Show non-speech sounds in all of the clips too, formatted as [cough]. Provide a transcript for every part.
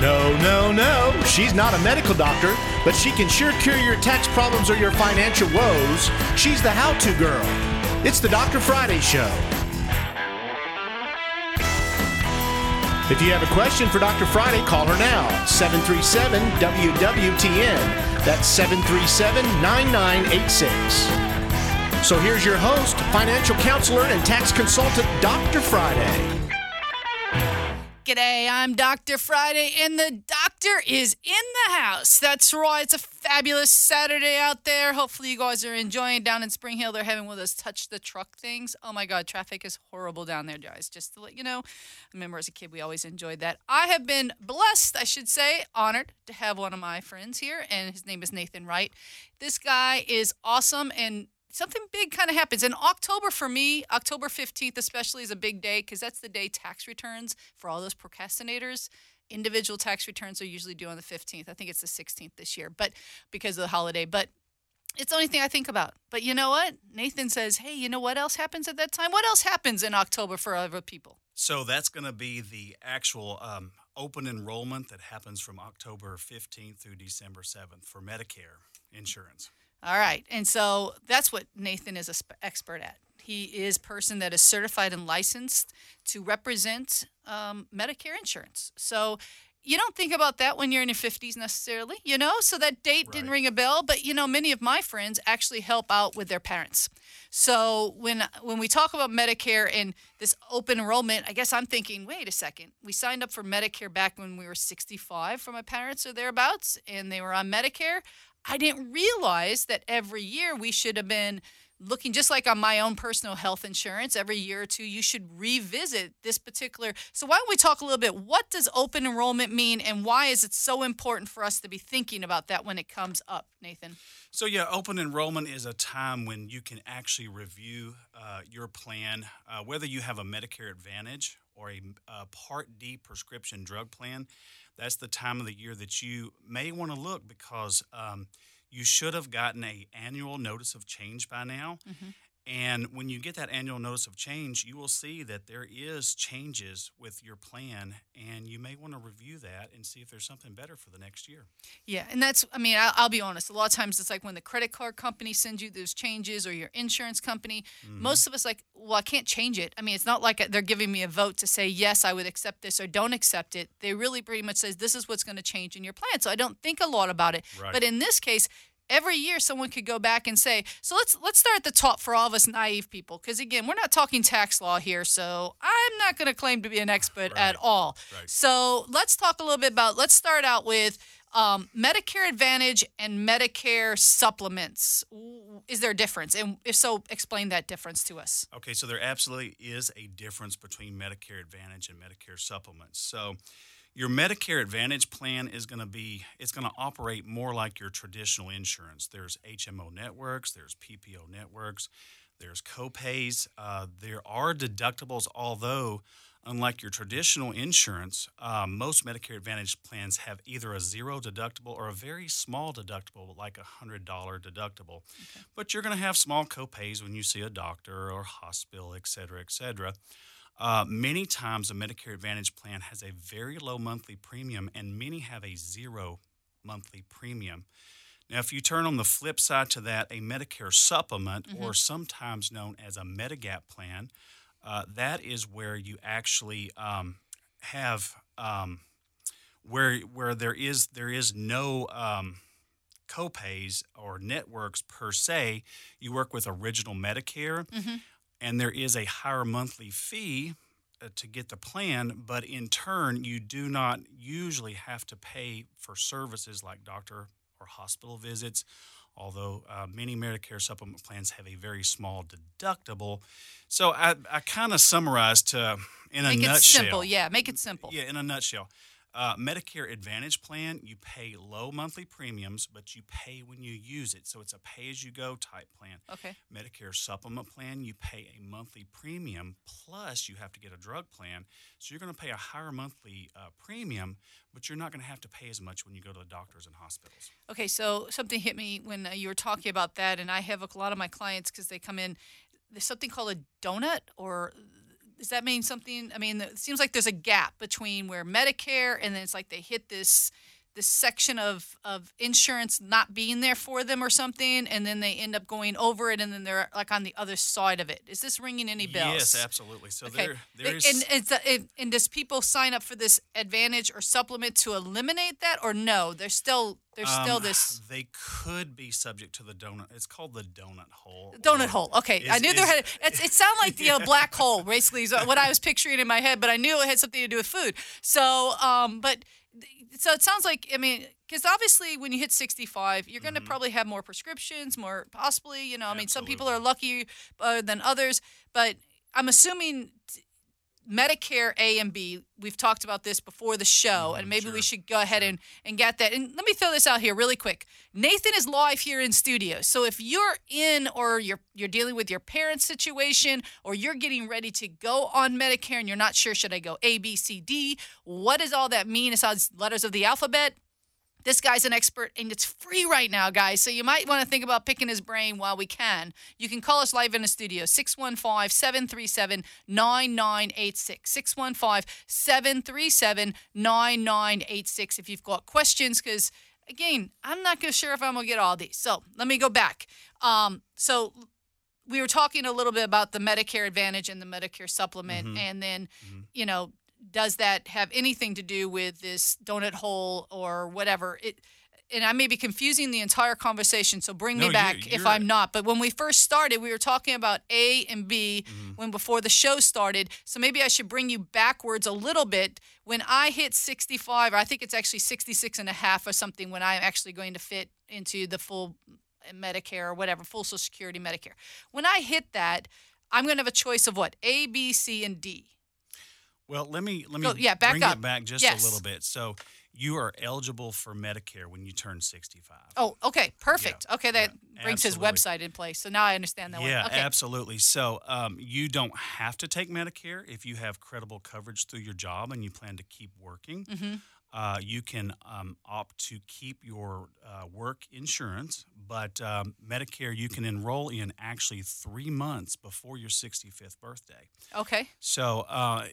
No, no, no. She's not a medical doctor, but she can sure cure your tax problems or your financial woes. She's the how to girl. It's the Dr. Friday Show. If you have a question for Dr. Friday, call her now. 737 WWTN. That's 737 9986. So here's your host, financial counselor, and tax consultant, Dr. Friday. G'day, I'm Dr. Friday, and the doctor is in the house. That's right, it's a fabulous Saturday out there. Hopefully, you guys are enjoying down in Spring Hill. They're having one of those touch the truck things. Oh my God, traffic is horrible down there, guys. Just to let you know, I remember as a kid, we always enjoyed that. I have been blessed, I should say, honored to have one of my friends here, and his name is Nathan Wright. This guy is awesome and something big kind of happens. In October for me, October 15th especially is a big day because that's the day tax returns for all those procrastinators. Individual tax returns are usually due on the 15th. I think it's the 16th this year, but because of the holiday. But it's the only thing I think about. But you know what? Nathan says, hey, you know what else happens at that time? What else happens in October for other people? So that's going to be the actual um, open enrollment that happens from October 15th through December 7th for Medicare insurance. All right. And so that's what Nathan is an sp- expert at. He is person that is certified and licensed to represent um, Medicare insurance. So you don't think about that when you're in your 50s necessarily, you know? So that date didn't ring a bell, but you know, many of my friends actually help out with their parents. So when when we talk about Medicare and this open enrollment, I guess I'm thinking, wait a second. We signed up for Medicare back when we were 65 for my parents or thereabouts and they were on Medicare. I didn't realize that every year we should have been looking just like on my own personal health insurance every year or two you should revisit this particular so why don't we talk a little bit what does open enrollment mean and why is it so important for us to be thinking about that when it comes up nathan So, yeah, open enrollment is a time when you can actually review uh, your plan, uh, whether you have a Medicare Advantage or a, a Part D prescription drug plan. That's the time of the year that you may want to look because um, you should have gotten a annual notice of change by now. And when you get that annual notice of change, you will see that there is changes with your plan, and you may want to review that and see if there's something better for the next year. Yeah, and that's, I mean, I'll, I'll be honest. A lot of times it's like when the credit card company sends you those changes or your insurance company, mm-hmm. most of us like, well, I can't change it. I mean, it's not like they're giving me a vote to say, yes, I would accept this or don't accept it. They really pretty much says, this is what's going to change in your plan. So I don't think a lot about it. Right. But in this case, every year someone could go back and say so let's let's start at the top for all of us naive people because again we're not talking tax law here so i'm not going to claim to be an expert at Right. all Right. so let's talk a little bit about let's start out with um, medicare advantage and medicare supplements is there a difference and if so explain that difference to us Okay, so there absolutely is a difference between Medicare Advantage and Medicare supplements. So your Medicare Advantage plan is going to be it's going to operate more like your traditional insurance. There's HMO networks, there's PPO networks, there's copays, uh, there are deductibles. Although, unlike your traditional insurance, uh, most Medicare Advantage plans have either a zero deductible or a very small deductible, like a hundred dollar deductible. But you're going to have small copays when you see a doctor or hospital, et cetera, et cetera. Uh, many times, a Medicare Advantage plan has a very low monthly premium, and many have a zero monthly premium. Now, if you turn on the flip side to that, a Medicare supplement, or sometimes known as a Medigap plan, uh, that is where you actually um, have um, where where there is there is no um, copays or networks per se. You work with Original Medicare, and there is a higher monthly fee uh, to get the plan, but in turn, you do not usually have to pay for services like doctor or hospital visits. Although uh, many Medicare supplement plans have a very small deductible, so I, I kind of summarized to in a make it nutshell. simple yeah make it simple Yeah, in a nutshell, uh, Medicare Advantage plan, you pay low monthly premiums, but you pay when you use it. So it's a pay as you go type plan. okay Medicare Supplement plan, you pay a monthly premium, plus you have to get a drug plan. So you're going to pay a higher monthly uh, premium, but you're not going to have to pay as much when you go to the doctors and hospitals. Okay, so something hit me when uh, you were talking about that, and I have a lot of my clients because they come in. There's something called a donut or does that mean something? I mean, it seems like there's a gap between where Medicare and then it's like they hit this this section of of insurance not being there for them or something, and then they end up going over it, and then they're like on the other side of it. Is this ringing any bells? Yes, absolutely. So Okay. there, there is. and, it's and, and does people sign up for this advantage or supplement to eliminate that, or no? There's still there's still um, this [sighs] They could be subject to the donut. It's called the donut hole. donut or- hole. Okay, I is- knew there is- had it's, it sounded like the uh, [laughs] black hole. Basically, is what I was picturing in my head, but I knew it had something to do with food. So, um, but so it sounds like I mean, because obviously when you hit 65, you're going to probably have more prescriptions, more possibly. You know, I mean, some people are lucky uh, than others, but I'm assuming. Medicare A and B, we've talked about this before the show, mm-hmm, and maybe we should go ahead and, and get that. And let me throw this out here really quick. Nathan is live here in studio. So if you're in or you're you're dealing with your parents' situation or you're getting ready to go on Medicare and you're not sure should I go A, B, C, D, what does all that mean? It sounds letters of the alphabet. This guy's an expert and it's free right now, guys. So you might want to think about picking his brain while we can. You can call us live in the studio, 615 737 9986. 615 737 9986 if you've got questions, because again, I'm not gonna sure if I'm going to get all these. So let me go back. Um, so we were talking a little bit about the Medicare Advantage and the Medicare supplement, and then, you know, does that have anything to do with this donut hole or whatever? It, and I may be confusing the entire conversation, so bring No, me you're- back if you're- I'm not. But when we first started, we were talking about A and B mm-hmm. when before the show started. So maybe I should bring you backwards a little bit. When I hit 65, or I think it's actually 66 and a half or something, when I'm actually going to fit into the full Medicare or whatever, full Social Security Medicare. When I hit that, I'm going to have a choice of what? A, B, C, and D. Well, let me let me yeah, back bring up. it back just Yes. a little bit. So you are eligible for Medicare when you turn 65. Oh, okay, perfect. okay, that yeah, brings his website in place. So now I understand that yeah, one. Okay. absolutely. So um, you don't have to take Medicare if you have credible coverage through your job and you plan to keep working. Mm-hmm. Uh, you can um, opt to keep your uh, work insurance, but um, Medicare you can enroll in actually three months before your 65th birthday. Okay. So, uh,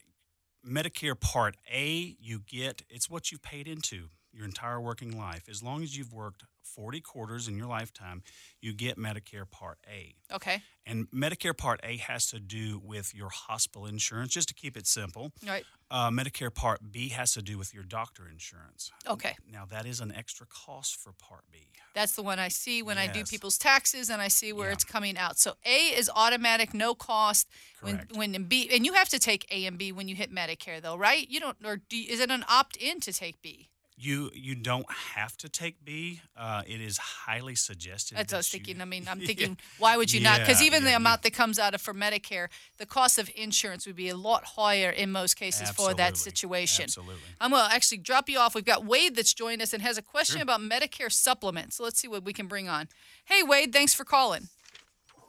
Medicare Part A, you get it's what you've paid into your entire working life. As long as you've worked 40 quarters in your lifetime, you get Medicare Part A. Okay. And Medicare Part A has to do with your hospital insurance, just to keep it simple. Right. Uh, Medicare Part B has to do with your doctor insurance. Okay. Now, that is an extra cost for Part B. That's the one I see when I do people's taxes and I see where Yeah. it's coming out. So A is automatic, no cost. Correct. When when B and you have to take A and B when you hit Medicare though, right? You don't or do, is it an opt in to take B? You you don't have to take B. Uh, it is highly suggested. That's what I was that you- thinking. I mean, [laughs] I'm Yeah. thinking, why would you not? Because even the yeah, you- amount that comes out of for Medicare, the cost of insurance would be a lot higher in most cases for that situation. Absolutely. I'm going to actually drop you off. We've got Wade that's joined us and has a question about Medicare supplements. So let's see what we can bring on. Hey, Wade, thanks for calling.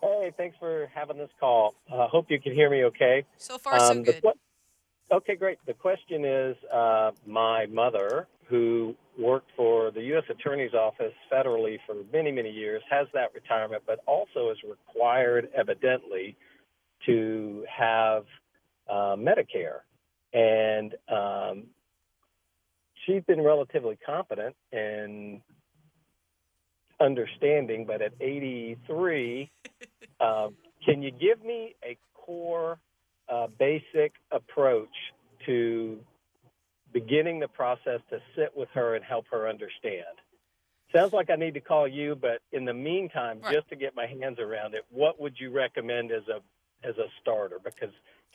Hey, thanks for having this call. I hope you can hear me okay. So far, so Um, the good. que- okay, great. The question is uh, my mother, who worked for the U.S. Attorney's Office federally for many, many years, has that retirement, but also is required, evidently, to have uh, Medicare. And um, she's been relatively competent in understanding, but at 83, uh, [laughs] can you give me a core, uh, basic approach to beginning the process to sit with her and help her understand? Sounds like I need to call you, but in the meantime, Right. just to get my hands around it, what would you recommend as a as a starter? Because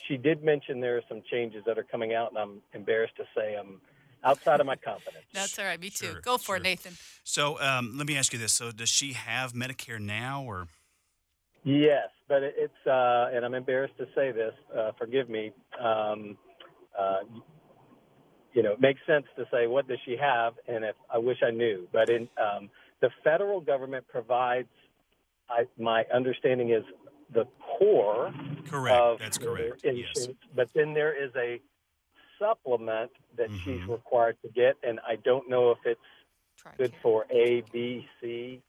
she did mention there are some changes that are coming out, and I'm embarrassed to say I'm outside of my confidence. [laughs] That's all right. Me too. Sure, Go for it. Nathan. So um, let me ask you this: So does she have Medicare now, or Yes, but it's uh, and I'm embarrassed to say this. Uh, forgive me. Um, uh, you know, it makes sense to say what does she have, and if I wish I knew. But in um, the federal government provides, I, my understanding is the core correct? of That's correct. insurance, Yes. but then there is a supplement that she's Mhm. required to get, and I don't know if it's Try good for A, B, C.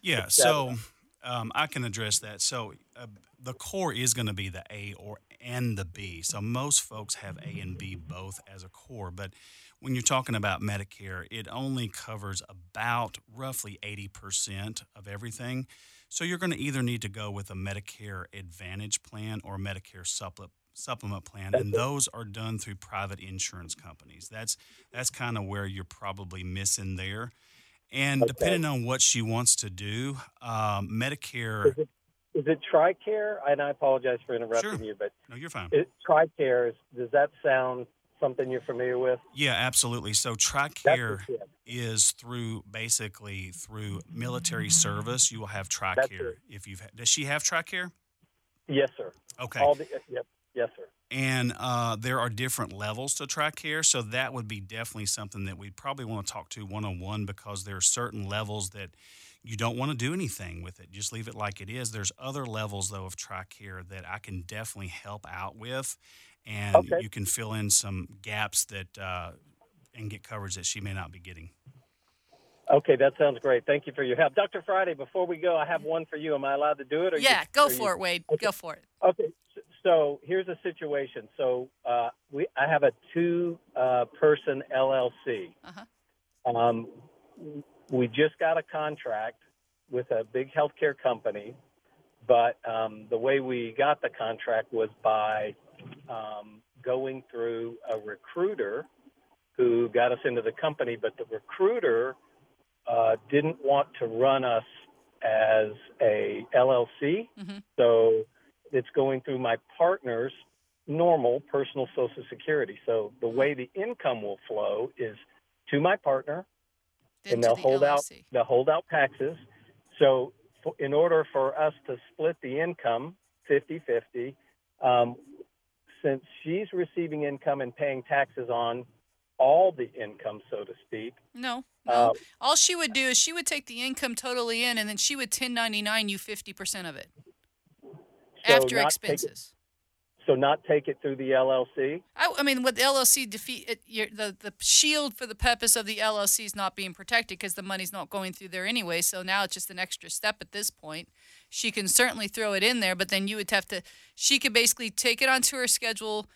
Yeah. So um, I can address that. So uh, the core is going to be the A or and the B. So most folks have A and B both as a core, but when you're talking about Medicare, it only covers about roughly 80% of everything. So you're going to either need to go with a Medicare Advantage plan or a Medicare supplement supplement plan and those are done through private insurance companies that's that's kind of where you're probably missing there and depending on what she wants to do um, medicare is it tricare? And i apologize for interrupting sure. you but no you're fine. it, tricare does that sound something you're familiar with? Yeah absolutely. So tricare is. through basically through military service. You will have tricare if you've does she have tricare? Yes sir. Okay. All the, yep. Yes, sir. And uh, there are different levels to TRICARE, so that would be definitely something that we'd probably want to talk to one on one because there are certain levels that you don't want to do anything with it. Just leave it like it is. There's other levels though of TRICARE that I can definitely help out with, and okay. you can fill in some gaps that uh, and get coverage that she may not be getting. Okay, that sounds great. Thank you for your help, Dr. Friday. Before we go, I have one for you. Am I allowed to do it? yeah, you, go for you... it, Wade. Okay. Go for it. Okay, so here's a situation. So uh, we, I have a two-person uh, LLC. Uh-huh. Um, we just got a contract with a big healthcare company, but um, the way we got the contract was by um, going through a recruiter who got us into the company, but the recruiter uh, didn't want to run us as a LLC. Mm-hmm. So it's going through my partner's normal personal social security. So the way the income will flow is to my partner, and they'll the hold LLC. out they'll hold out taxes. So for, in order for us to split the income 50-50, um, since she's receiving income and paying taxes on all the income, so to speak. No, no. Uh, all she would do is she would take the income totally in, and then she would 1099 you 50% of it. So after expenses. So not take it through the LLC. I, I mean, with the LLC defeat it, the the shield for the purpose of the LLC is not being protected because the money's not going through there anyway. So now it's just an extra step at this point. She can certainly throw it in there, but then you would have to. She could basically take it onto her schedule.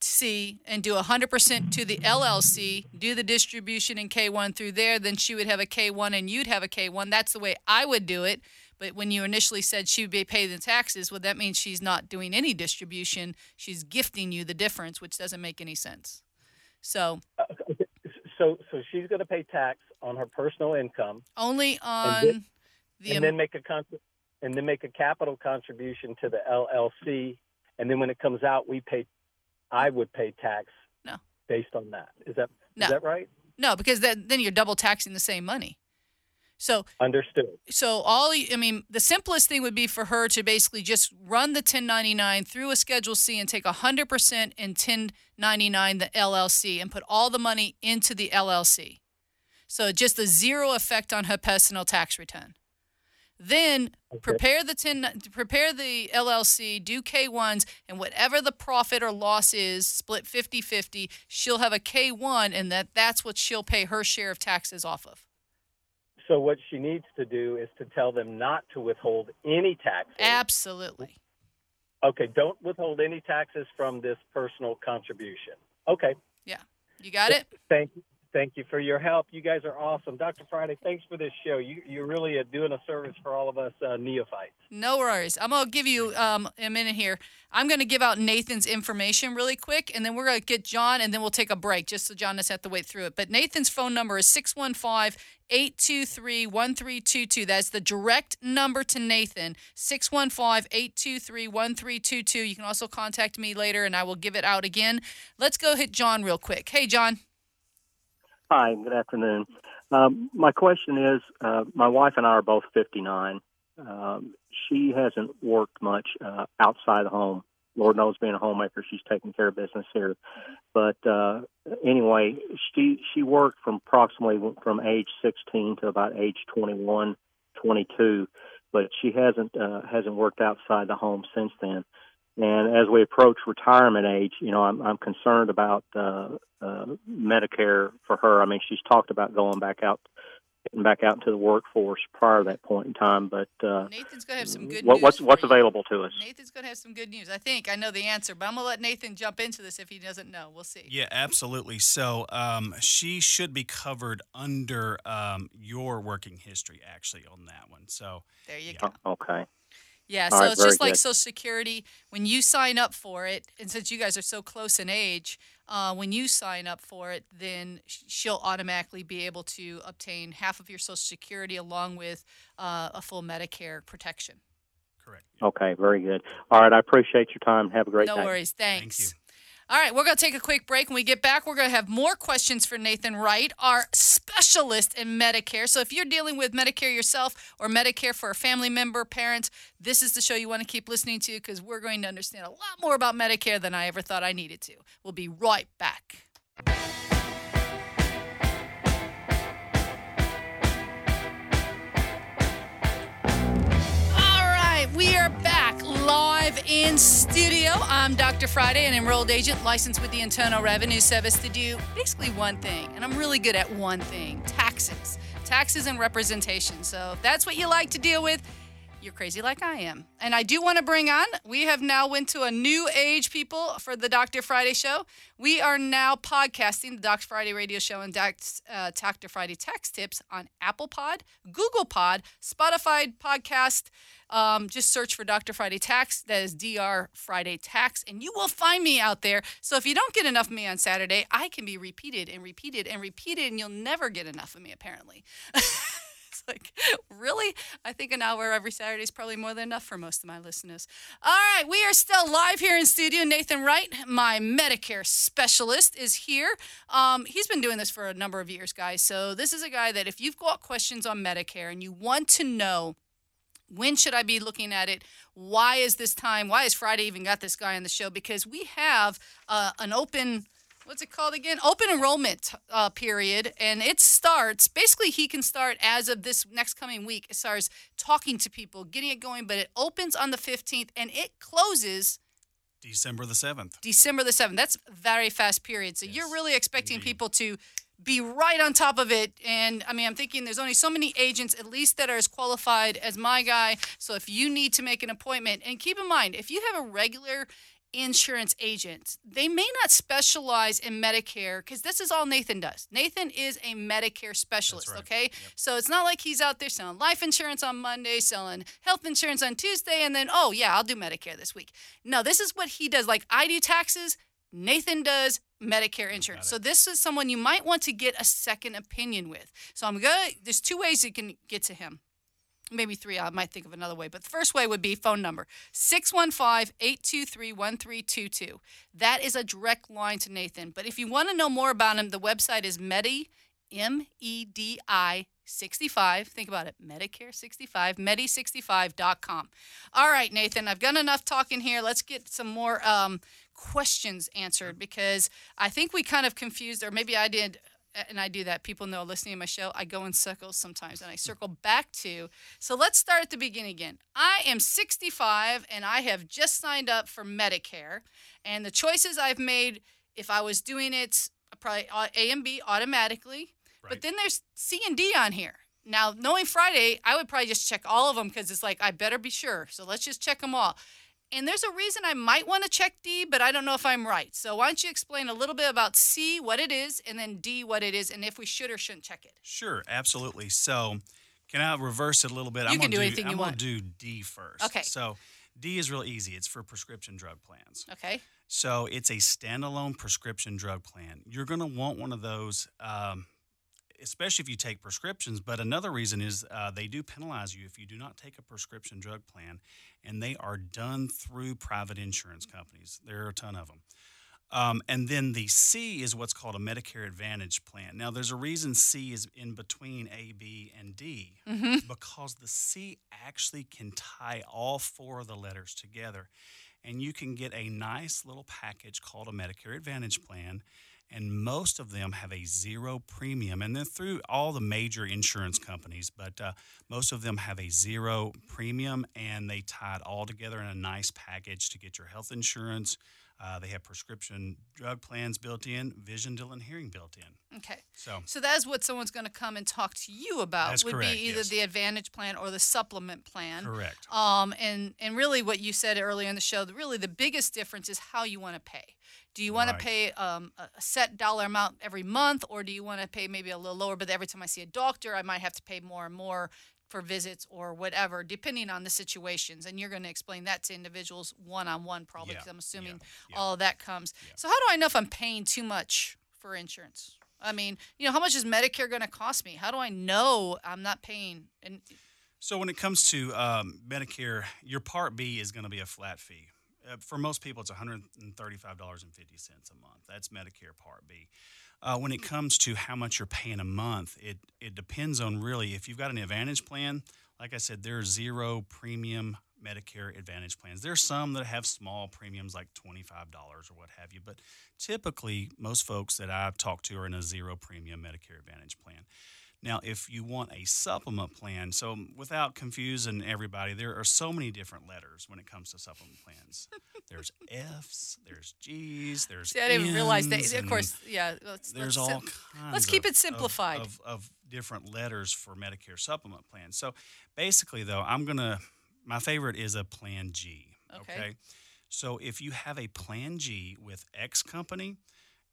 C and do 100% to the LLC, do the distribution in K1 through there, then she would have a K1 and you'd have a K1. That's the way I would do it. But when you initially said she would be paying the taxes, well, that means she's not doing any distribution. She's gifting you the difference, which doesn't make any sense. So, uh, so, so she's going to pay tax on her personal income only on and then, the and then make a con- and then make a capital contribution to the LLC, and then when it comes out, we pay. I would pay tax. No. Based on that, is that no. is that right? No, because that, then you're double taxing the same money. So understood. So all I mean, the simplest thing would be for her to basically just run the 1099 through a Schedule C and take 100% in 1099 the LLC and put all the money into the LLC. So just a zero effect on her personal tax return. Then okay. prepare the 10 prepare the LLC, do K1s and whatever the profit or loss is, split 50/50, she'll have a K1 and that that's what she'll pay her share of taxes off of. So what she needs to do is to tell them not to withhold any taxes. Absolutely. Okay, don't withhold any taxes from this personal contribution. Okay. Yeah. You got it? Thank you. Thank you for your help. You guys are awesome. Dr. Friday, thanks for this show. You, you're really doing a service for all of us uh, neophytes. No worries. I'm going to give you um, a minute here. I'm going to give out Nathan's information really quick, and then we're going to get John, and then we'll take a break just so John doesn't have to wait through it. But Nathan's phone number is 615 823 1322. That's the direct number to Nathan, 615 823 1322. You can also contact me later, and I will give it out again. Let's go hit John real quick. Hey, John. Hi, good afternoon. Um, my question is uh, my wife and I are both 59. Um, she hasn't worked much uh, outside the home. Lord knows, being a homemaker, she's taking care of business here. But uh, anyway, she she worked from approximately from age 16 to about age 21, 22, but she hasn't uh, hasn't worked outside the home since then. And as we approach retirement age, you know, I'm, I'm concerned about uh, uh, Medicare for her. I mean, she's talked about going back out getting back out into the workforce prior to that point in time. But uh, Nathan's gonna have some good what, news. what's what's available to us? Nathan's gonna have some good news. I think I know the answer, but I'm gonna let Nathan jump into this if he doesn't know. We'll see. Yeah, absolutely. So um, she should be covered under um, your working history, actually, on that one. So There you Yeah. go. Oh, okay. Yeah, All so right, it's just very like. Social Security. When you sign up for it, and since you guys are so close in age, uh, when you sign up for it, then she'll automatically be able to obtain half of your Social Security along with uh, a full Medicare protection. correct. Okay. Very good. All right. I appreciate your time. Have a great no day. No worries. Thank Thanks. you. All right, we're going to take a quick break. When we get back, we're going to have more questions for Nathan Wright, our specialist in Medicare. So if you're dealing with Medicare yourself or Medicare for a family member, parents, this is the show you want to keep listening to because we're going to understand a lot more about Medicare than I ever thought I needed to. We'll be right back. Live in studio. I'm Dr. Friday, an enrolled agent licensed with the Internal Revenue Service to do basically one thing, and I'm really good at one thing taxes. Taxes and representation. So if that's what you like to deal with, you're crazy like I am. And I do want to bring on, we have now went to a new age people for the Dr. Friday show. We are now podcasting the Dr. Friday radio show and Doc- uh, Dr. Friday text tips on Apple Pod, Google Pod, Spotify podcast. Um, just search for Dr. Friday Tax. That is Dr. Friday Tax, and you will find me out there. So if you don't get enough of me on Saturday, I can be repeated and repeated and repeated, and you'll never get enough of me, apparently. [laughs] [laughs] Like, really? I think an hour every Saturday is probably more than enough for most of my listeners. All right, we are still live here in studio. Nathan Wright, my Medicare specialist, is here. Um, he's been doing this for a number of years, guys. So this is a guy that if you've got questions on Medicare and you want to know when should I be looking at it? Why is this time? Why has Friday even got this guy on the show? Because we have uh, an open, what's it called again? Open enrollment uh, period, and it starts. Basically, he can start as of this next coming week as far as talking to people, getting it going. But it opens on the 15th and it closes December the 7th. December the 7th. That's very fast period. So you're really expecting indeed. people to be right on top of it. And I mean, I'm thinking there's only so many agents, at least that are as qualified as my guy. So if you need to make an appointment, and keep in mind, if you have a regular insurance agent, they may not specialize in Medicare because this is all Nathan does. Nathan is a Medicare specialist, right. okay? So it's not like he's out there selling life insurance on Monday, selling health insurance on Tuesday, and then, oh, yeah, I'll do Medicare this week. No, this is what he does. Like I do taxes, Nathan does Medicare insurance. So this is someone you might want to get a second opinion with. So I'm gonna. There's two ways you can get to him. Maybe three. I might think of another way. But the first way would be phone number 615-823-1322. That is a direct line to Nathan. But if you want to know more about him, the website is Medi, M E D I 65. Think about it. Medicare 65, Medi65.com. All right, Nathan, I've done enough talking here. Let's get some more um, questions answered because I think we kind of confused, or maybe I did, and I do that. People know listening to my show, I go in circles sometimes and I circle back to. So let's start at the beginning again. I am 65 and I have just signed up for Medicare. And the choices I've made, if I was doing it probably uh, A and B automatically, but then there's C and D on here. Now, knowing Friday, I would probably just check all of them because it's like, I better be sure. So let's just check them all. And there's a reason I might want to check D, but I don't know if I'm right. So why don't you explain a little bit about C, what it is, and then D, what it is, and if we should or shouldn't check it? Sure, absolutely. So, can I reverse it a little bit? You I'm can gonna do anything you I'm want. gonna do D first. Okay. So, D is real easy. It's for prescription drug plans. Okay. So it's a standalone prescription drug plan. You're going to want one of those, um, especially if you take prescriptions. But another reason is uh, they do penalize you if you do not take a prescription drug plan, and they are done through private insurance companies. There are a ton of them. Um, and then the C is what's called a Medicare Advantage plan. Now, there's a reason C is in between A, B, and D because the C actually can tie all four of the letters together. And you can get a nice little package called a Medicare Advantage plan. And most of them have a zero premium. And they're through all the major insurance companies, but uh, most of them have a zero premium and they tie it all together in a nice package to get your health insurance, Uh, they have prescription drug plans built in, vision, and hearing built in. Okay. So So that is what someone's going to come and talk to you about. That's would correct, be either yes. the Advantage plan or the supplement plan. correct. Um, and and really, what you said earlier in the show, really the biggest difference is how you want to pay. Do you want Right. to pay um, a a set dollar amount every month, or do you want to pay maybe a little lower? But every time I see a doctor, I might have to pay more and more for visits or whatever, depending on the situations. And you're going to explain that to individuals one on one, probably, Yeah, because I'm assuming yeah, yeah. all of that comes. Yeah. So how do I know if I'm paying too much for insurance? I mean, you know, how much is Medicare going to cost me? How do I know I'm not paying? And So when it comes to um, Medicare, your Part B is going to be a flat fee. Uh, for most people, it's $135.50 a month. That's Medicare Part B. Uh, when it comes to how much you're paying a month, it, it depends on really if you've got an Advantage plan. Like I said, there are zero premium Medicare Advantage plans. There are some that have small premiums like $25 or what have you, but typically most folks that I've talked to are in a zero premium Medicare Advantage plan. Now, if you want a supplement plan, so um, without confusing everybody, there are so many different letters when it comes to supplement plans. There's F's, there's G's, there's see, I didn't even realize that. Of course, yeah. Let's, there's let's all sim- kinds. let's keep of- it simplified. of, of, of different letters for Medicare supplement plans. So basically, though, I'm gonna. My favorite is a Plan G. Okay. So if you have a Plan G with X company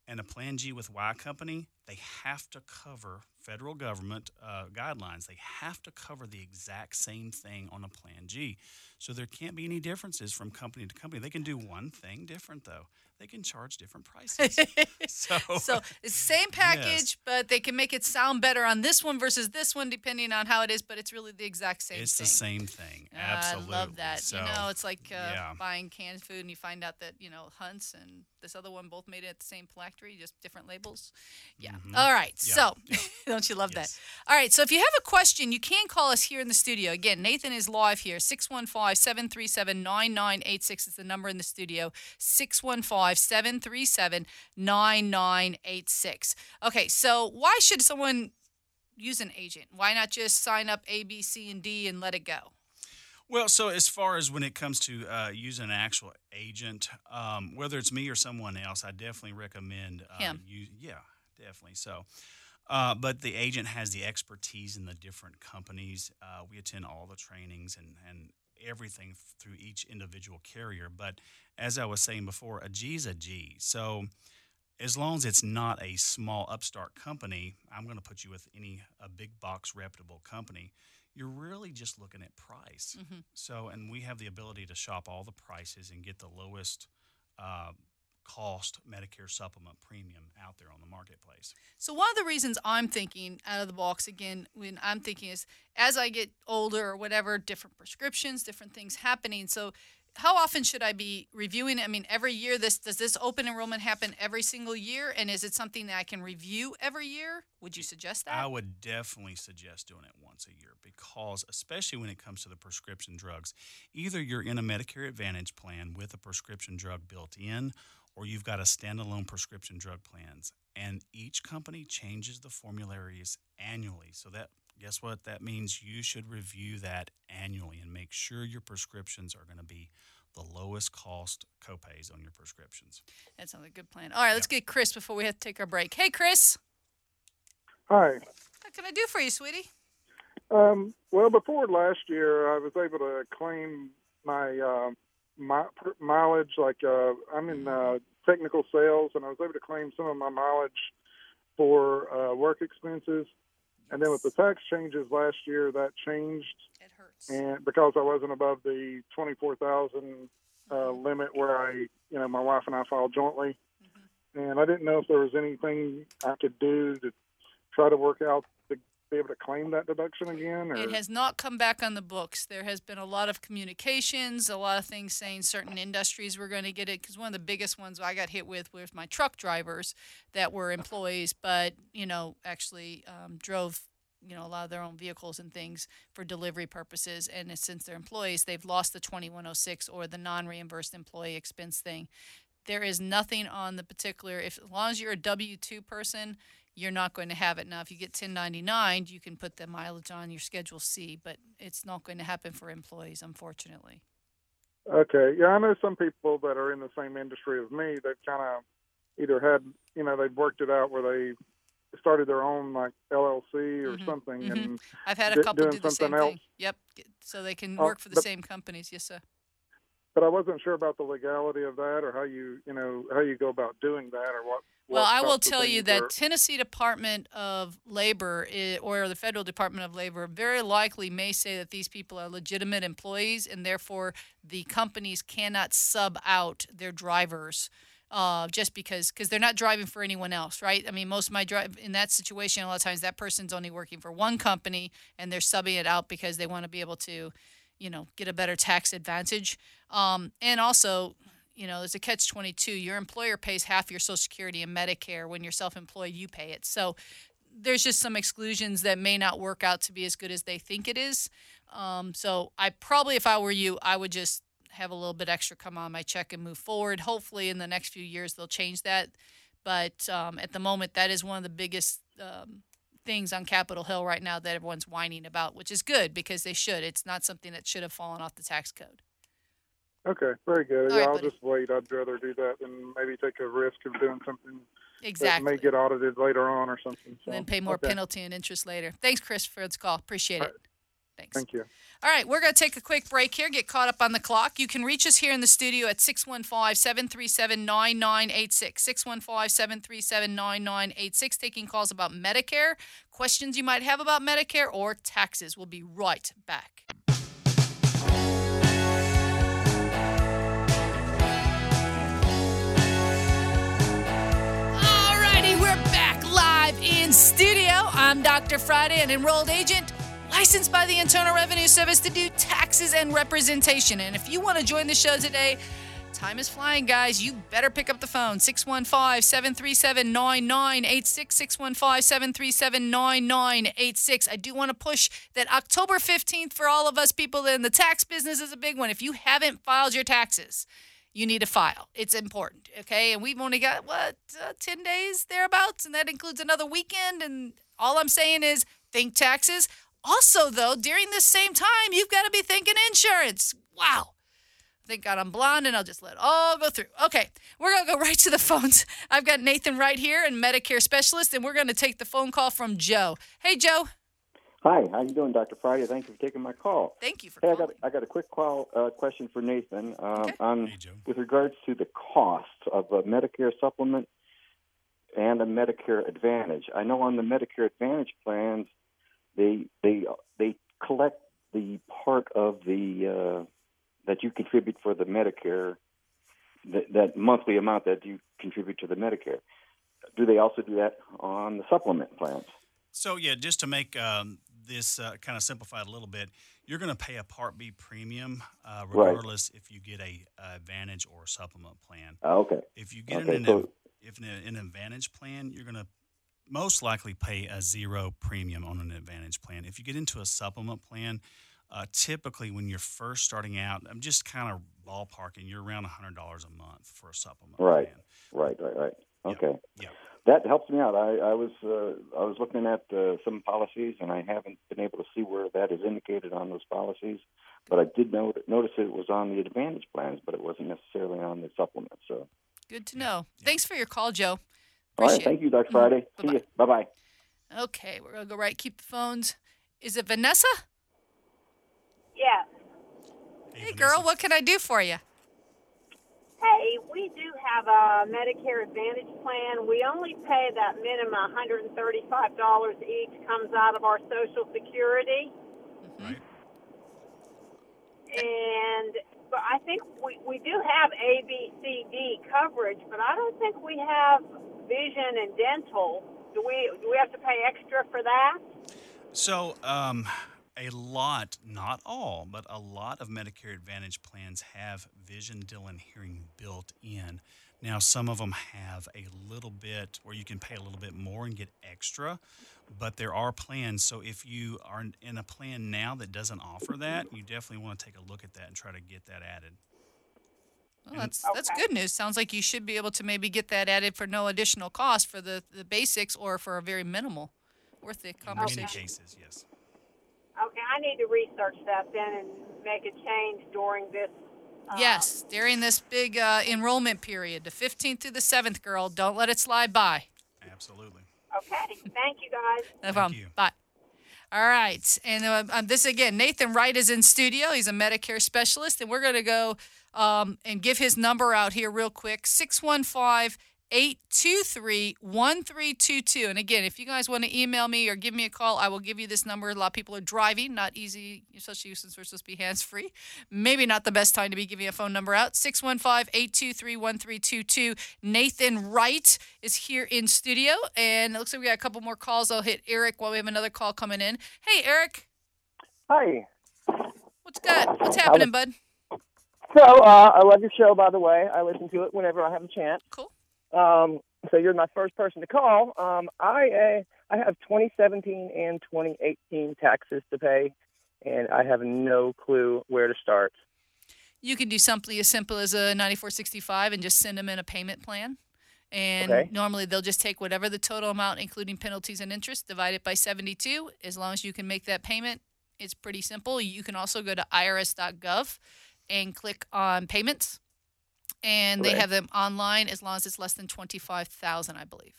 and a Plan G with Y company, they have to cover federal government uh, guidelines. They have to cover the exact same thing on a Plan G. So there can't be any differences from company to company. They can do one thing different, though. They can charge different prices. [laughs] so, so it's the same [laughs] package, but they can make it sound better on this one versus this one, depending on how it is. But it's really the exact same. Thing. It's thing. the same thing. Absolutely. I love that. So, you know, it's like uh, yeah. buying canned food and you find out that, you know, Hunt's and this other one both made it at the same factory, just different labels. Yeah. All right. Mm-hmm. Yeah, So, yeah. [laughs] don't you love Yes. that? All right. So, if you have a question, you can call us here in the studio. Again, Nathan is live here. 615 737 9986 is the number in the studio. 615 737 9986. Okay. So, why should someone use an agent? Why not just sign up A, B, C, and D and let it go? Well, so as far as when it comes to uh, using an actual agent, um, whether it's me or someone else, I definitely recommend uh, Him. You, yeah, definitely. So, uh, but the agent has the expertise in the different companies. Uh, we attend all the trainings and and everything through each individual carrier. But as I was saying before, a G is a G. So. As long as it's not a small upstart company, I'm going to put you with any a big box reputable company. You're really just looking at price. Mhm. So, and we have the ability to shop all the prices and get the lowest uh, cost Medicare supplement premium out there on the marketplace. So one of the reasons I'm thinking out of the box again, when I'm thinking is as I get older or whatever, different prescriptions, different things happening. So how often should I be reviewing? I mean, every year. This does this open enrollment happen every single year, and is it something that I can review every year? Would you suggest that? I would definitely suggest doing it once a year because, especially when it comes to the prescription drugs, either you're in a Medicare Advantage plan with a prescription drug built in, or you've got a standalone prescription drug plans. And each company changes the formularies annually. So that guess what? That means you should review that annually and make sure your prescriptions are going to be the lowest cost copays on your prescriptions. that sounds like a good plan. All right, let's get Chris before we have to take our break. Hey, Chris, Hi. what can I do for you, sweetie? Um, well, before last year, I was able to claim my uh, per- mileage. Like uh, I'm in uh, technical sales, and I was able to claim some of my mileage for uh, work expenses. And then with the tax changes last year, that changed, It hurts. and because I wasn't above the twenty-four thousand uh, limit, where I, you know, my wife and I filed jointly, and I didn't know if there was anything I could do to try to work out be able to claim that deduction again. Or It has not come back on the books. There has been a lot of communications, a lot of things saying certain industries were going to get it. Because one of the biggest ones I got hit with was my truck drivers that were employees, but you know actually um, drove you know a lot of their own vehicles and things for delivery purposes. And since they're employees, they've lost the 2106 or the non-reimbursed employee expense thing. There is nothing on the particular. If as long as you're a W two person, you're not going to have it. Now, if you get 1099, you can put the mileage on your Schedule C, but it's not going to happen for employees, unfortunately. Okay, yeah, I know some people that are in the same industry as me that kind of either had, you know, they've worked it out where they started their own like LLC or Mhm, something, mhm. and I've had a couple doing do the same else. thing. Yep. So they can Oh, work for the but- same companies. Yes, sir. but I wasn't sure about the legality of that or how you, you know, how you go about doing that or what. Well, I will tell you that Tennessee Department of Labor i- or the Federal Department of Labor very likely may say that these people are legitimate employees and therefore the companies cannot sub out their drivers uh, just because because they're not driving for anyone else, right? I mean, most of my drive in that situation, a lot of times that person's only working for one company and they're subbing it out because they want to be able to, you know, get a better tax advantage. Um, and also, you know, there's a catch 22. Your employer pays half your Social Security and Medicare. When you're self employed, you pay it. So there's just some exclusions that may not work out to be as good as they think it is. Um, so I probably, if I were you, I would just have a little bit extra come on my check and move forward. Hopefully, in the next few years, they'll change that. But um, at the moment, that is one of the biggest um, things on Capitol Hill right now that everyone's whining about, which is good because they should. It's not something that should have fallen off the tax code. Okay, very good. All yeah, right, I'll buddy. just wait. I'd rather do that than maybe take a risk of doing something Exactly. that may get audited later on or something. So, and then pay more okay. penalty and interest later. Thanks, Chris, for this call. Appreciate it. Thanks. Thank you. All right, we're going to take a quick break here, get caught up on the clock. You can reach us here in the studio at 615 737 9986. 615 737 9986, taking calls about Medicare, questions you might have about Medicare, or taxes. We'll be right back. I'm Dr. Friday, an enrolled agent licensed by the Internal Revenue Service to do taxes and representation. And if you want to join the show today, time is flying, guys. You better pick up the phone 615 737 9986. 615 737 9986. I do want to push that October 15th for all of us people in the tax business is a big one. If you haven't filed your taxes, you need to file. It's important, okay? And we've only got, what, uh, 10 days thereabouts? And that includes another weekend. And all I'm saying is think taxes. Also, though, during this same time, you've got to be thinking insurance. Wow. Thank God I'm blonde and I'll just let it all go through. Okay, we're going to go [laughs] right to the phones. I've got Nathan right here, and Medicare specialist, and we're going to take the phone call from Joe. Hey, Joe. Hi, how you doing, Dr. Friday? Thank you for taking my call. Thank you for Hey, I calling. got I got a quick call uh, question for Nathan um, Okay. on Hey, with regards to the cost of a Medicare supplement and a Medicare Advantage. I know on the Medicare Advantage plans, they they they collect the part of the uh, that you contribute for the Medicare that, that monthly amount that you contribute to the Medicare. Do they also do that on the supplement plans? So yeah, just to make um, this uh, kind of simplified a little bit, you're going to pay a Part B premium uh, Right. regardless if you get a, uh Advantage or a supplement plan. Ah, okay. If you get Okay, an, so- if an, an Advantage plan, you're going to most likely pay a zero premium on an Advantage plan. If you get into a supplement plan, uh, typically when you're first starting out, I'm just kind of ballparking, you're around $100 a month for a supplement Right. plan. Right, right, right. Yeah, Okay. yeah. That helps me out. I, I was uh, I was looking at uh, some policies, and I haven't been able to see where that is indicated on those policies. But I did note, notice it was on the Advantage plans, but it wasn't necessarily on the supplement. So, Good to know. Thanks for your call, Joe. all right. Thank you, Dr. Friday. Bye-bye. See you. Bye bye. Okay, we're going to go right. Keep the phones. Is it Vanessa? Yes. Hey, girl, what can I do for you? Hey, we do have a Medicare Advantage plan. We only pay that minimum $135 each comes out of our Social Security. Right. And but I think we, we do have A, B, C, D coverage, but I don't think we have vision and dental. Do we do we have to pay extra for that? So, um, a lot, not all, but a lot of Medicare Advantage plans have vision, dental, and hearing built in. Now, some of them have a little bit where you can pay a little bit more and get extra, but there are plans. So, if you are in a plan now that doesn't offer that, you definitely want to take a look at that and try to get that added. Well, that's that's Okay. good news. Sounds like you should be able to maybe get that added for no additional cost for the, the basics or for a very minimal. Worth the conversation. In many conversation. cases, yes. Okay, I need to research that then and make a change during this Yes, during this big uh, enrollment period, the 15th through the 7th, girl. Don't let it slide by. Absolutely. Okay. Thank you, guys. [laughs] No problem. you. Bye. All right. And uh, um, this again, Nathan Wright is in studio. He's a Medicare specialist. And we're going to go um, and give his number out here real quick 615 823 1322. And again, if you guys want to email me or give me a call, I will give you this number. A lot of people are driving, not easy, especially since we're supposed to be hands free. Maybe not the best time to be giving a phone number out. 615 823 1322. Nathan Wright is here in studio. And it looks like we got a couple more calls. I'll hit Eric while we have another call coming in. Hey, Eric, Hi. what's good? What's happening, bud? So, uh, I love your show, by the way. I listen to it whenever I have a chance. Cool. Um, so you're my first person to call. Um, I uh, I have 2017 and 2018 taxes to pay, and I have no clue where to start. You can do something as simple as a 9465 and just send them in a payment plan. And Okay. normally they'll just take whatever the total amount, including penalties and interest, divide it by 72. As long as you can make that payment, it's pretty simple. You can also go to irs.gov and click on payments. And they have them online as long as it's less than 25,000, I believe.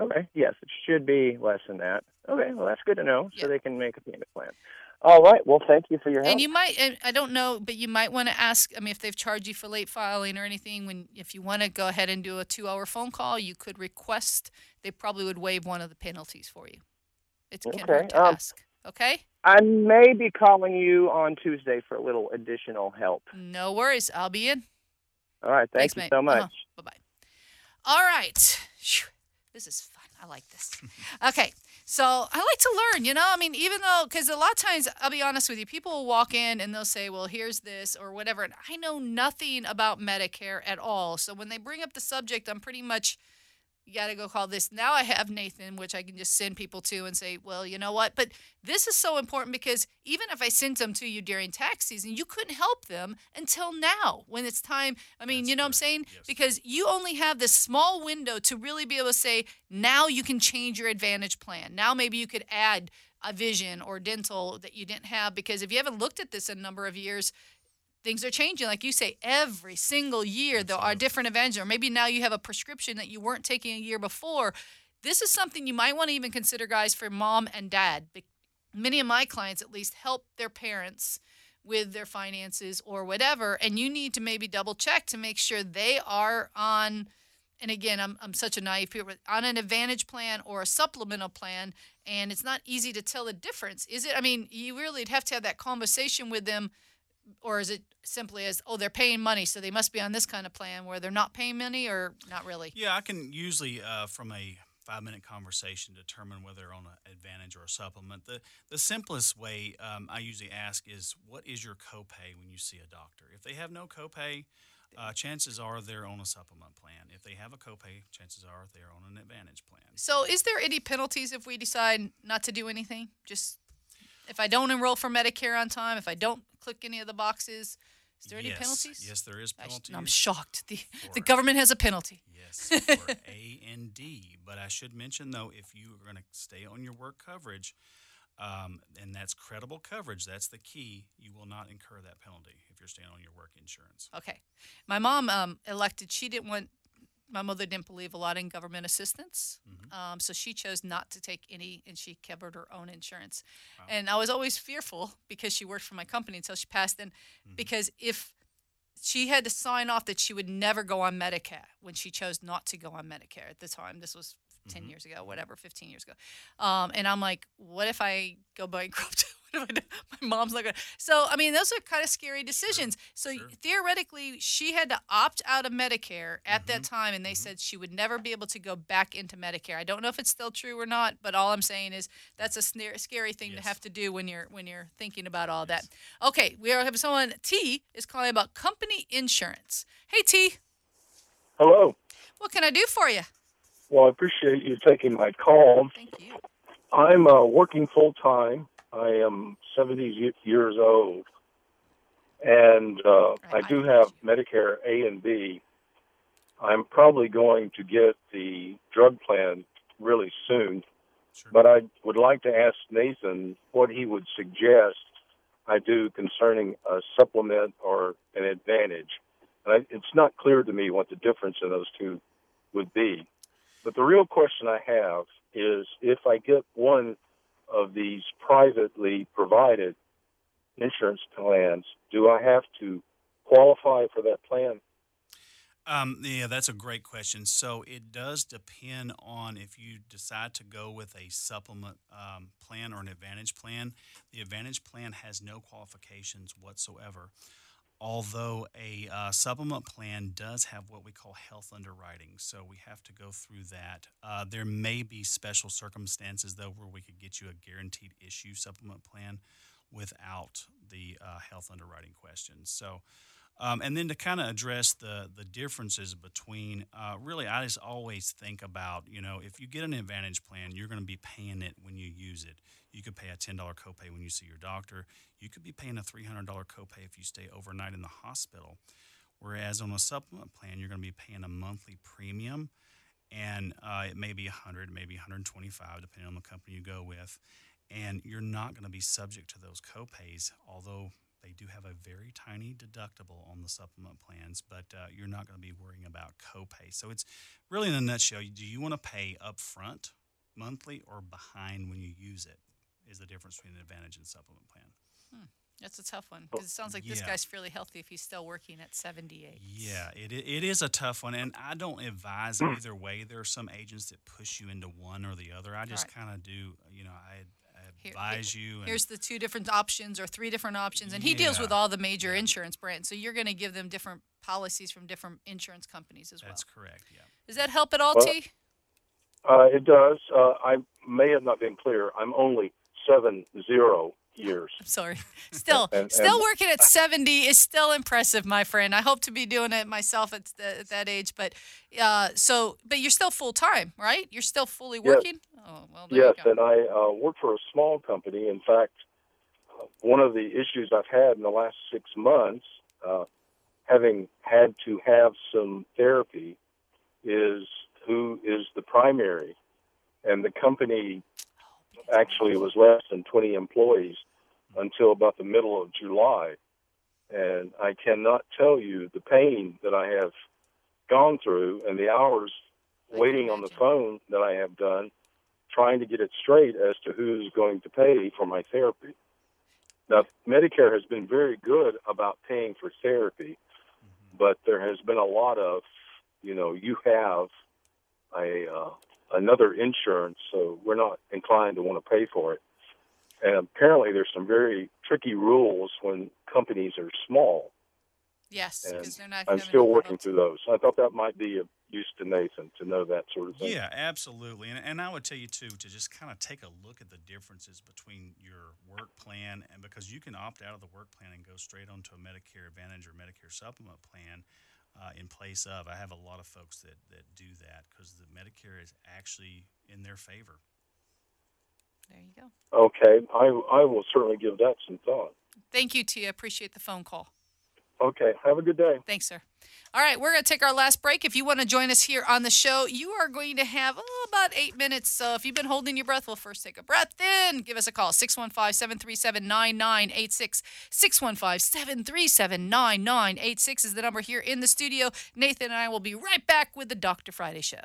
Okay. Yes, it should be less than that. Okay. Well, that's good to know, so they can make a payment plan. All right. Well, thank you for your help. And you might, and I don't know, but you might want to ask. I mean, if they've charged you for late filing or anything, when if you want to go ahead and do a two-hour phone call, you could request. They probably would waive one of the penalties for you. It can Okay, hurt to um, ask. Okay, I may be calling you on Tuesday for a little additional help. no worries. I'll be in. All right. Thank Thanks, you mate. so much. Uh-huh. Bye bye. All right. This is fun. I like this. [laughs] Okay. So I like to learn, you know? I mean, even though, because a lot of times, I'll be honest with you, people will walk in and they'll say, well, here's this or whatever. And I know nothing about Medicare at all. So when they bring up the subject, I'm pretty much, you got to go call this. Now I have Nathan, which I can just send people to and say, well, you know what? But this is so important because even if I sent them to you during tax season, you couldn't help them until now when it's time. I mean, That's you know what I'm saying? Yes. Because you only have this small window to really be able to say, now you can change your advantage plan. Now maybe you could add a vision or dental that you didn't have because if you haven't looked at this in a number of years, things are changing. Like you say, every single year there are different events, Or maybe now you have a prescription that you weren't taking a year before. This is something you might want to even consider, guys, for mom and dad. Many of my clients, at least, help their parents with their finances or whatever, and you need to maybe double check to make sure they are on. And again, I'm, I'm such a naive people on an advantage plan or a supplemental plan, and it's not easy to tell the difference. Is it? I mean, you really would have to have that conversation with them or is it simply as oh they're paying money so they must be on this kind of plan where they're not paying money or not really Yeah, I can usually, uh, from a five minute conversation, determine whether they're on an advantage or a supplement. The, the simplest way um, I usually ask is what is your copay when you see a doctor? If they have no copay, uh, chances are they're on a supplement plan. If they have a copay, chances are they're on an advantage plan. so is there any penalties if we decide not to do anything just if i don't enroll for medicare on time if i don't click any of the boxes is there any penalties Yes, there is I penalties. i'm shocked the, the government has a penalty Yes, [laughs] for A and D. But I should mention though, if you are going to stay on your work coverage, um, and that's credible coverage, that's the key. You will not incur that penalty if you're staying on your work insurance. Okay. My mom um, elected, she didn't want, my mother didn't believe a lot in government assistance. Um, so she chose not to take any, and she covered her own insurance. And I was always fearful because she worked for my company until she passed. And because if she had to sign off that she would never go on Medicare when she chose not to go on Medicare at the time, this was 10 years ago, whatever, 15 years ago. Um, and I'm like, what if I go bankrupt? [laughs] what if I do? My mom's like, so I mean, those are kind of scary decisions. So sure. theoretically, she had to opt out of Medicare at that time, and they said she would never be able to go back into Medicare. I don't know if it's still true or not, but all I'm saying is that's a snare, scary thing to have to do when you're when you're thinking about all that. Okay, we are have someone T is calling about company insurance. Hey T, Hello. what can I do for you? Well, I appreciate you taking my call. Thank you. I'm uh, working full time. I am 70 years old, and uh, I do have Medicare A and B. I'm probably going to get the drug plan really soon, Sure. but I would like to ask Nathan what he would suggest I do concerning a supplement or an advantage. And I, it's not clear to me what the difference in those two would be. But the real question I have is if I get one of these privately provided insurance plans, do I have to qualify for that plan? Um, yeah, that's a great question. So it does depend on if you decide to go with a supplement um, plan or an advantage plan. The advantage plan has no qualifications whatsoever. Although a uh, supplement plan does have what we call health underwriting, so we have to go through that. Uh, there may be special circumstances, though, where we could get you a guaranteed issue supplement plan without the uh, health underwriting questions. So, um, and then to kind of address the the differences between, uh, really, I just always think about, you know, if you get an Advantage plan, you're going to be paying it when you use it. You could pay a $10 copay when you see your doctor. You could be paying a $300 copay if you stay overnight in the hospital. Whereas on a supplement plan, you're going to be paying a monthly premium, and uh, it may be 100, maybe 125, depending on the company you go with. And you're not going to be subject to those copays, although they do have a very tiny deductible on the supplement plans, but uh, you're not going to be worrying about copay. So it's really in a nutshell: do you want to pay upfront, monthly, or behind when you use it? Is the difference between an Advantage and supplement plan? Hmm. That's a tough one because it sounds like this guy's fairly healthy if he's still working at 78. Yeah, it, it is a tough one, and I don't advise either way. There are some agents that push you into one or the other. I just Right. kind of do, you know, I, I Here- you. And, Here's the two different options or three different options. And he deals with all the major insurance brands. So you're going to give them different policies from different insurance companies as well. That's correct, yeah. Does that help at all, Well- T? Uh, it does. Uh, I may have not been clear. I'm only seven zero years. I'm sorry. [laughs] Still, And- still [laughs] working at 70 is still impressive, my friend. I hope to be doing it myself at, th- at that age. But uh, so, but you're still full time, right? You're still fully Yes. working. Oh well, Yes, and I uh, work for a small company. In fact, uh, one of the issues I've had in the last six months, uh, having had to have some therapy, is who is the primary. And the company actually was less than 20 employees until about the middle of July. And I cannot tell you the pain that I have gone through and the hours waiting on the phone that I have done trying to get it straight as to who's going to pay for my therapy. Now, Medicare has been very good about paying for therapy, but there has been a lot of, you know, you have a uh, another insurance, so we're not inclined to want to pay for it. And apparently, there's some very tricky rules when companies are small. Yes, because they're not. I'm still working through those. I thought that might be of use to Nathan to know that sort of thing. Yeah, absolutely. And, and I would tell you, too, to just kind of take a look at the differences between your work plan and because you can opt out of the work plan and go straight onto a Medicare Advantage or Medicare Supplement plan uh, in place of. I have a lot of folks that, that do that because the Medicare is actually in their favor. There you go. Okay, I I will certainly give that some thought. Thank you, Tia. appreciate the phone call. Okay, have a good day. Thanks, sir. All right, we're going to take our last break. If you want to join us here on the show, you are going to have oh, about eight minutes. So if you've been holding your breath, we'll first take a breath in. Give us a call 615 737 9986. 615 737 9986 is the number here in the studio. Nathan and I will be right back with the Dr. Friday Show.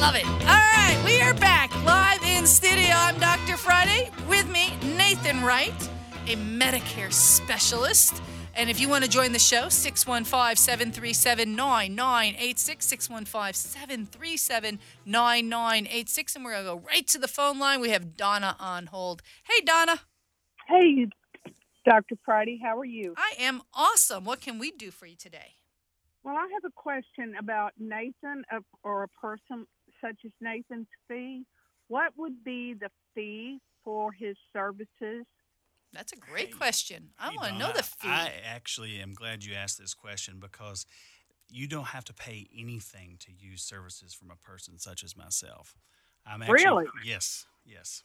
Love it. All right, we are back live studio. I'm Dr. Friday. With me, Nathan Wright, a Medicare specialist. And if you want to join the show, 615 737 9986, 615 737 9986. And we're going to go right to the phone line. We have Donna on hold. Hey, Donna. Hey, Dr. Friday, how are you? I am awesome. What can we do for you today? Well, I have a question about Nathan uh, or a person such as Nathan's fee. What would be the fee for his services? That's a great question. I want to know Donna, the fee. I actually am glad you asked this question because you don't have to pay anything to use services from a person such as myself. I'm actually, Really? Yes, yes.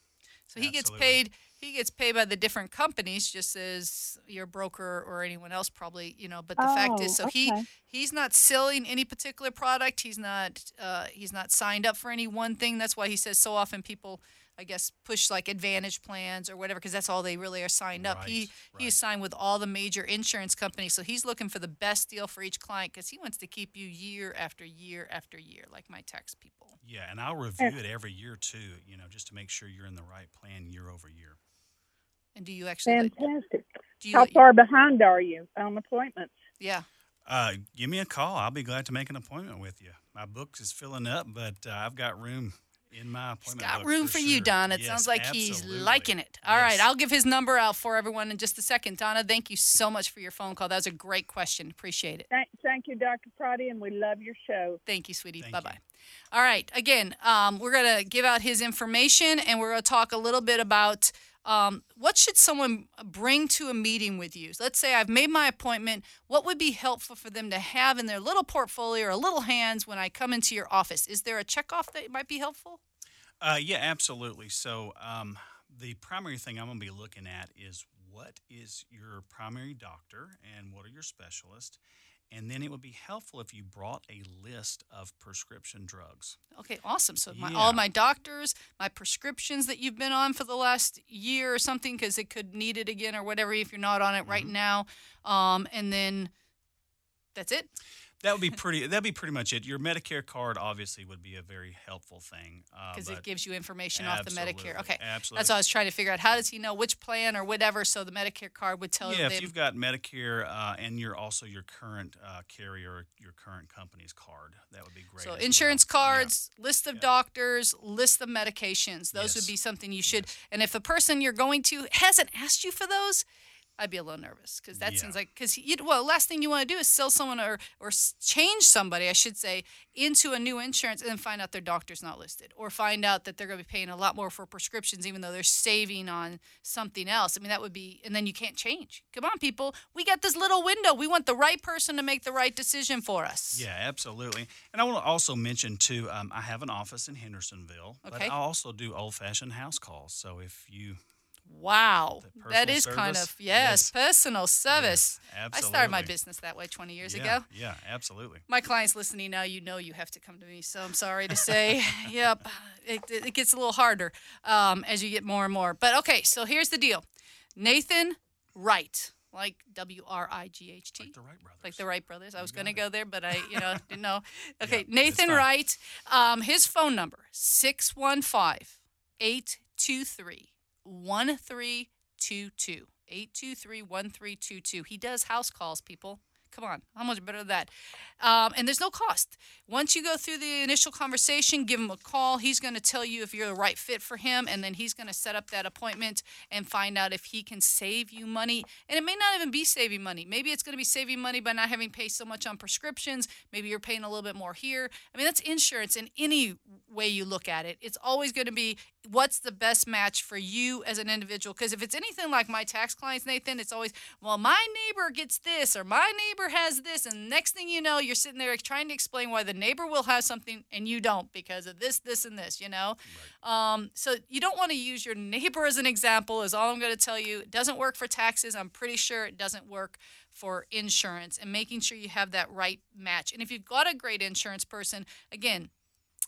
So he gets paid. He gets paid by the different companies, just as your broker or anyone else probably, you know. But the fact is, Oh, so he he's not selling any particular product. He's not uh, he's not signed up for any one thing. That's why he says so often people, I guess, push like Advantage plans or whatever because that's all they really are signed up. He he is signed with all the major insurance companies, so he's looking for the best deal for each client because he wants to keep you year after year after year, like my tax people. Yeah, and I'll review it every year too. You know, just to make sure you're in the right plan year over year. And do you actually? Fantastic. Do you How let you- far behind are you on appointments? Yeah. Uh, give me a call. I'll be glad to make an appointment with you. My book is filling up, but uh, I've got room in my appointment. Got room for, you, sure. Don. It Yes, sounds like he's liking it. All right, Yes. I'll give his number out for everyone in just a second. Donna, thank you so much for your phone call. That was a great question. Appreciate it. Thank, thank you, Dr. Friday, and we love your show. Thank you, sweetie. bye bye. All right. Again, um, we're going to give out his information and we're going to talk a little bit about um, what should someone bring to a meeting with you. Let's say I've made my appointment. What would be helpful for them to have in their little portfolio or little hands when I come into your office? Is there a checkoff that might be helpful? Uh, yeah, absolutely. So um, the primary thing I'm going to be looking at is what is your primary doctor and what are your specialists, and then it would be helpful if you brought a list of prescription drugs. Okay, awesome. So my, Yeah. all my doctors, my prescriptions that you've been on for the last year or something, because it could need it again or whatever if you're not on it right now, um, and then that's it. That would be pretty. that'd be pretty much it. Your Medicare card obviously would be a very helpful thing uh, because it gives you information off the Medicare. Okay, absolutely. That's what I was trying to figure out. How does he know which plan or whatever? So the Medicare card would tell yeah, them. if you've got Medicare uh, and you're also your current uh, carrier, your current company's card, that would be great. So insurance cards, list of doctors, list of medications. Those would be something you should. And if the person you're going to hasn't asked you for those, I'd be a little nervous because that seems like because you well, last thing you want to do is sell someone or or change somebody, I should say, into a new insurance and then find out their doctor's not listed or find out that they're going to be paying a lot more for prescriptions even though they're saving on something else. I mean, that would be and then you can't change. Come on, people, we got this little window. We want the right person to make the right decision for us. Yeah, absolutely. And I want to also mention too, um, I have an office in Hendersonville, but I also do old-fashioned house calls. So if you Wow, that is is kind of yes, personal service. I started my business that way 20 years yeah, ago. Yeah, absolutely. My clients listening now, you know you have to come to me. So I'm sorry to say, [laughs] [laughs] yep, it, it gets a little harder um, as you get more and more. But okay, so here's the deal Nathan Wright, like W R I G H T. Like the Wright brothers. Like the Wright brothers. I was going to go there, but I, you know, didn't know. [laughs] Okay, Yeah, Nathan. Wright, um, his phone number 615 823 1322. 823 1322. He does house calls, people. Come on, how much better that? Um, and there's no cost. Once you go through the initial conversation, give him a call. He's going to tell you if you're the right fit for him, and then he's going to set up that appointment and find out if he can save you money. And it may not even be saving money. Maybe it's going to be saving money by not having pay so much on prescriptions. Maybe you're paying a little bit more here. I mean, that's insurance in any way you look at it. It's always going to be what's the best match for you as an individual. Because if it's anything like my tax clients, Nathan, it's always, well, my neighbor gets this or my neighbor has this. And next thing you know, you're sitting there trying to explain why the neighbor will have something and you don't because of this, this, and this, you know? Um, so you don't want to use your neighbor as an example, is all I'm going to tell you. It doesn't work for taxes. I'm pretty sure it doesn't work for insurance and making sure you have that right match. And if you've got a great insurance person, again,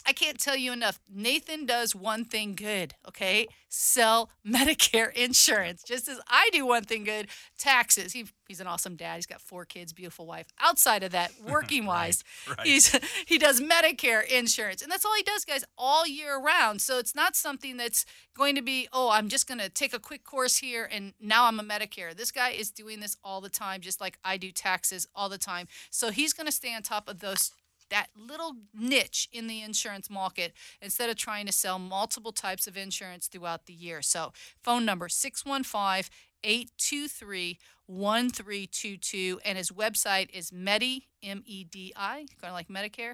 I can't tell you enough. Nathan does one thing good, okay? Sell [laughs] Medicare insurance. Just as I do one thing good, taxes. He, he's an awesome dad. He's got four kids, beautiful wife. Outside of that, working [laughs] wise, right. right. he's [laughs] he does Medicare insurance. And that's all he does, guys, all year round. So it's not something that's going to be, oh, I'm just going to take a quick course here and now I'm a Medicare. This guy is doing this all the time, just like I do taxes all the time. So he's going to stay on top of those that little niche in the insurance market instead of trying to sell multiple types of insurance throughout the year. So, phone number 615 823 1322. And his website is Medi, M E D I, kind of like Medicare.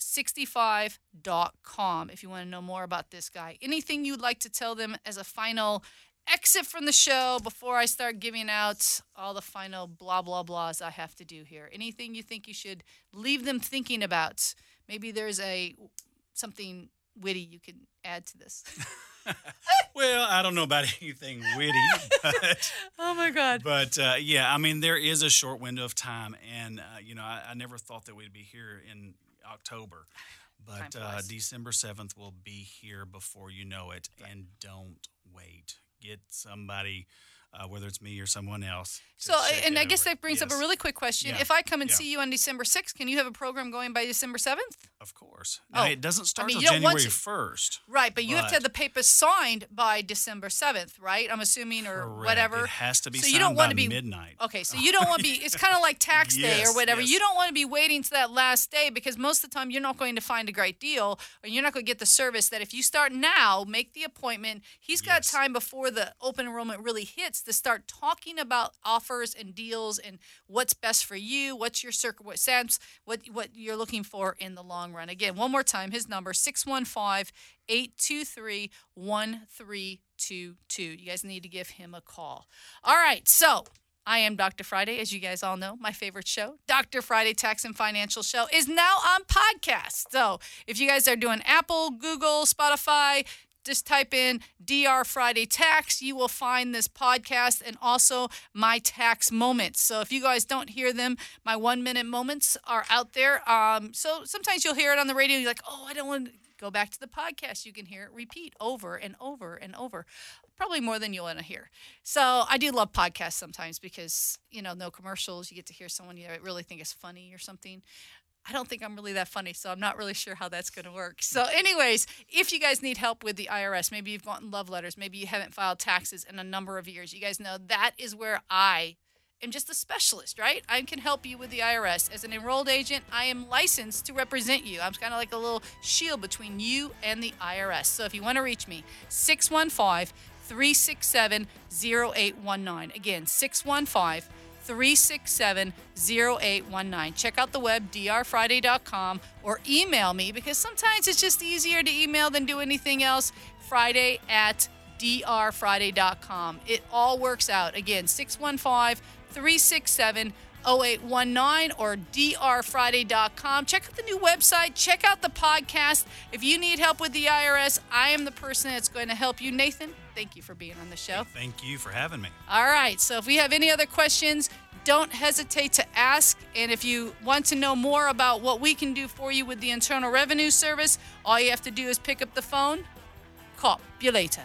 65.com if you want to know more about this guy. Anything you'd like to tell them as a final exit from the show before I start giving out all the final blah blah blahs I have to do here. Anything you think you should leave them thinking about? Maybe there's a something witty you can add to this. [laughs] [laughs] well, I don't know about [laughs] anything witty, but [laughs] oh my God. But uh, yeah, I mean, there is a short window of time, and uh, you know, I, I, never thought that we'd be here in October, but uh, December seventh will be here before you know it, and don't wait. Get somebody uh, whether it's me or someone else. So, and I guess that brings yes. up a really quick question. Yeah. If I come and yeah. see you on December 6th, can you have a program going by December 7th? Of course. Now, oh. it doesn't start I mean, until January 1st. Right, but you but have to have the paper signed by December 7th, right? I'm assuming, or correct. whatever. It has to be so you don't want to be, midnight. Okay, so you don't want to be, it's kind of like tax yes, [laughs] day or whatever. Yes. You don't want to be waiting to that last day because most of the time you're not going to find a great deal or you're not going to get the service that if you start now, make the appointment, he's got time before the open enrollment really hits to start talking about offers and deals and what's best for you, what's your circle, what sense, what what you're looking for in the long run. Again, one more time, his number 615-823-1322. You guys need to give him a call. All right, so I am Dr. Friday, as you guys all know. My favorite show, Dr. Friday Tax and Financial Show, is now on podcast. So if you guys are doing Apple, Google, Spotify, just type in DR Friday Tax. You will find this podcast and also my tax moments. So if you guys don't hear them, my one minute moments are out there. Um, so sometimes you'll hear it on the radio. You're like, oh, I don't want to go back to the podcast. You can hear it repeat over and over and over, probably more than you'll want to hear. So I do love podcasts sometimes because, you know, no commercials. You get to hear someone you really think is funny or something. I don't think I'm really that funny, so I'm not really sure how that's going to work. So, anyways, if you guys need help with the IRS, maybe you've gotten love letters, maybe you haven't filed taxes in a number of years, you guys know that is where I am just a specialist, right? I can help you with the IRS. As an enrolled agent, I am licensed to represent you. I'm kind of like a little shield between you and the IRS. So, if you want to reach me, 615 367 0819. Again, 615 367 0819. Check out the web, drfriday.com, or email me because sometimes it's just easier to email than do anything else. Friday at drfriday.com. It all works out. Again, 615 367 0819 or drfriday.com. Check out the new website. Check out the podcast. If you need help with the IRS, I am the person that's going to help you. Nathan, thank you for being on the show. Thank you for having me. All right. So if we have any other questions, don't hesitate to ask. And if you want to know more about what we can do for you with the Internal Revenue Service, all you have to do is pick up the phone. Call you later.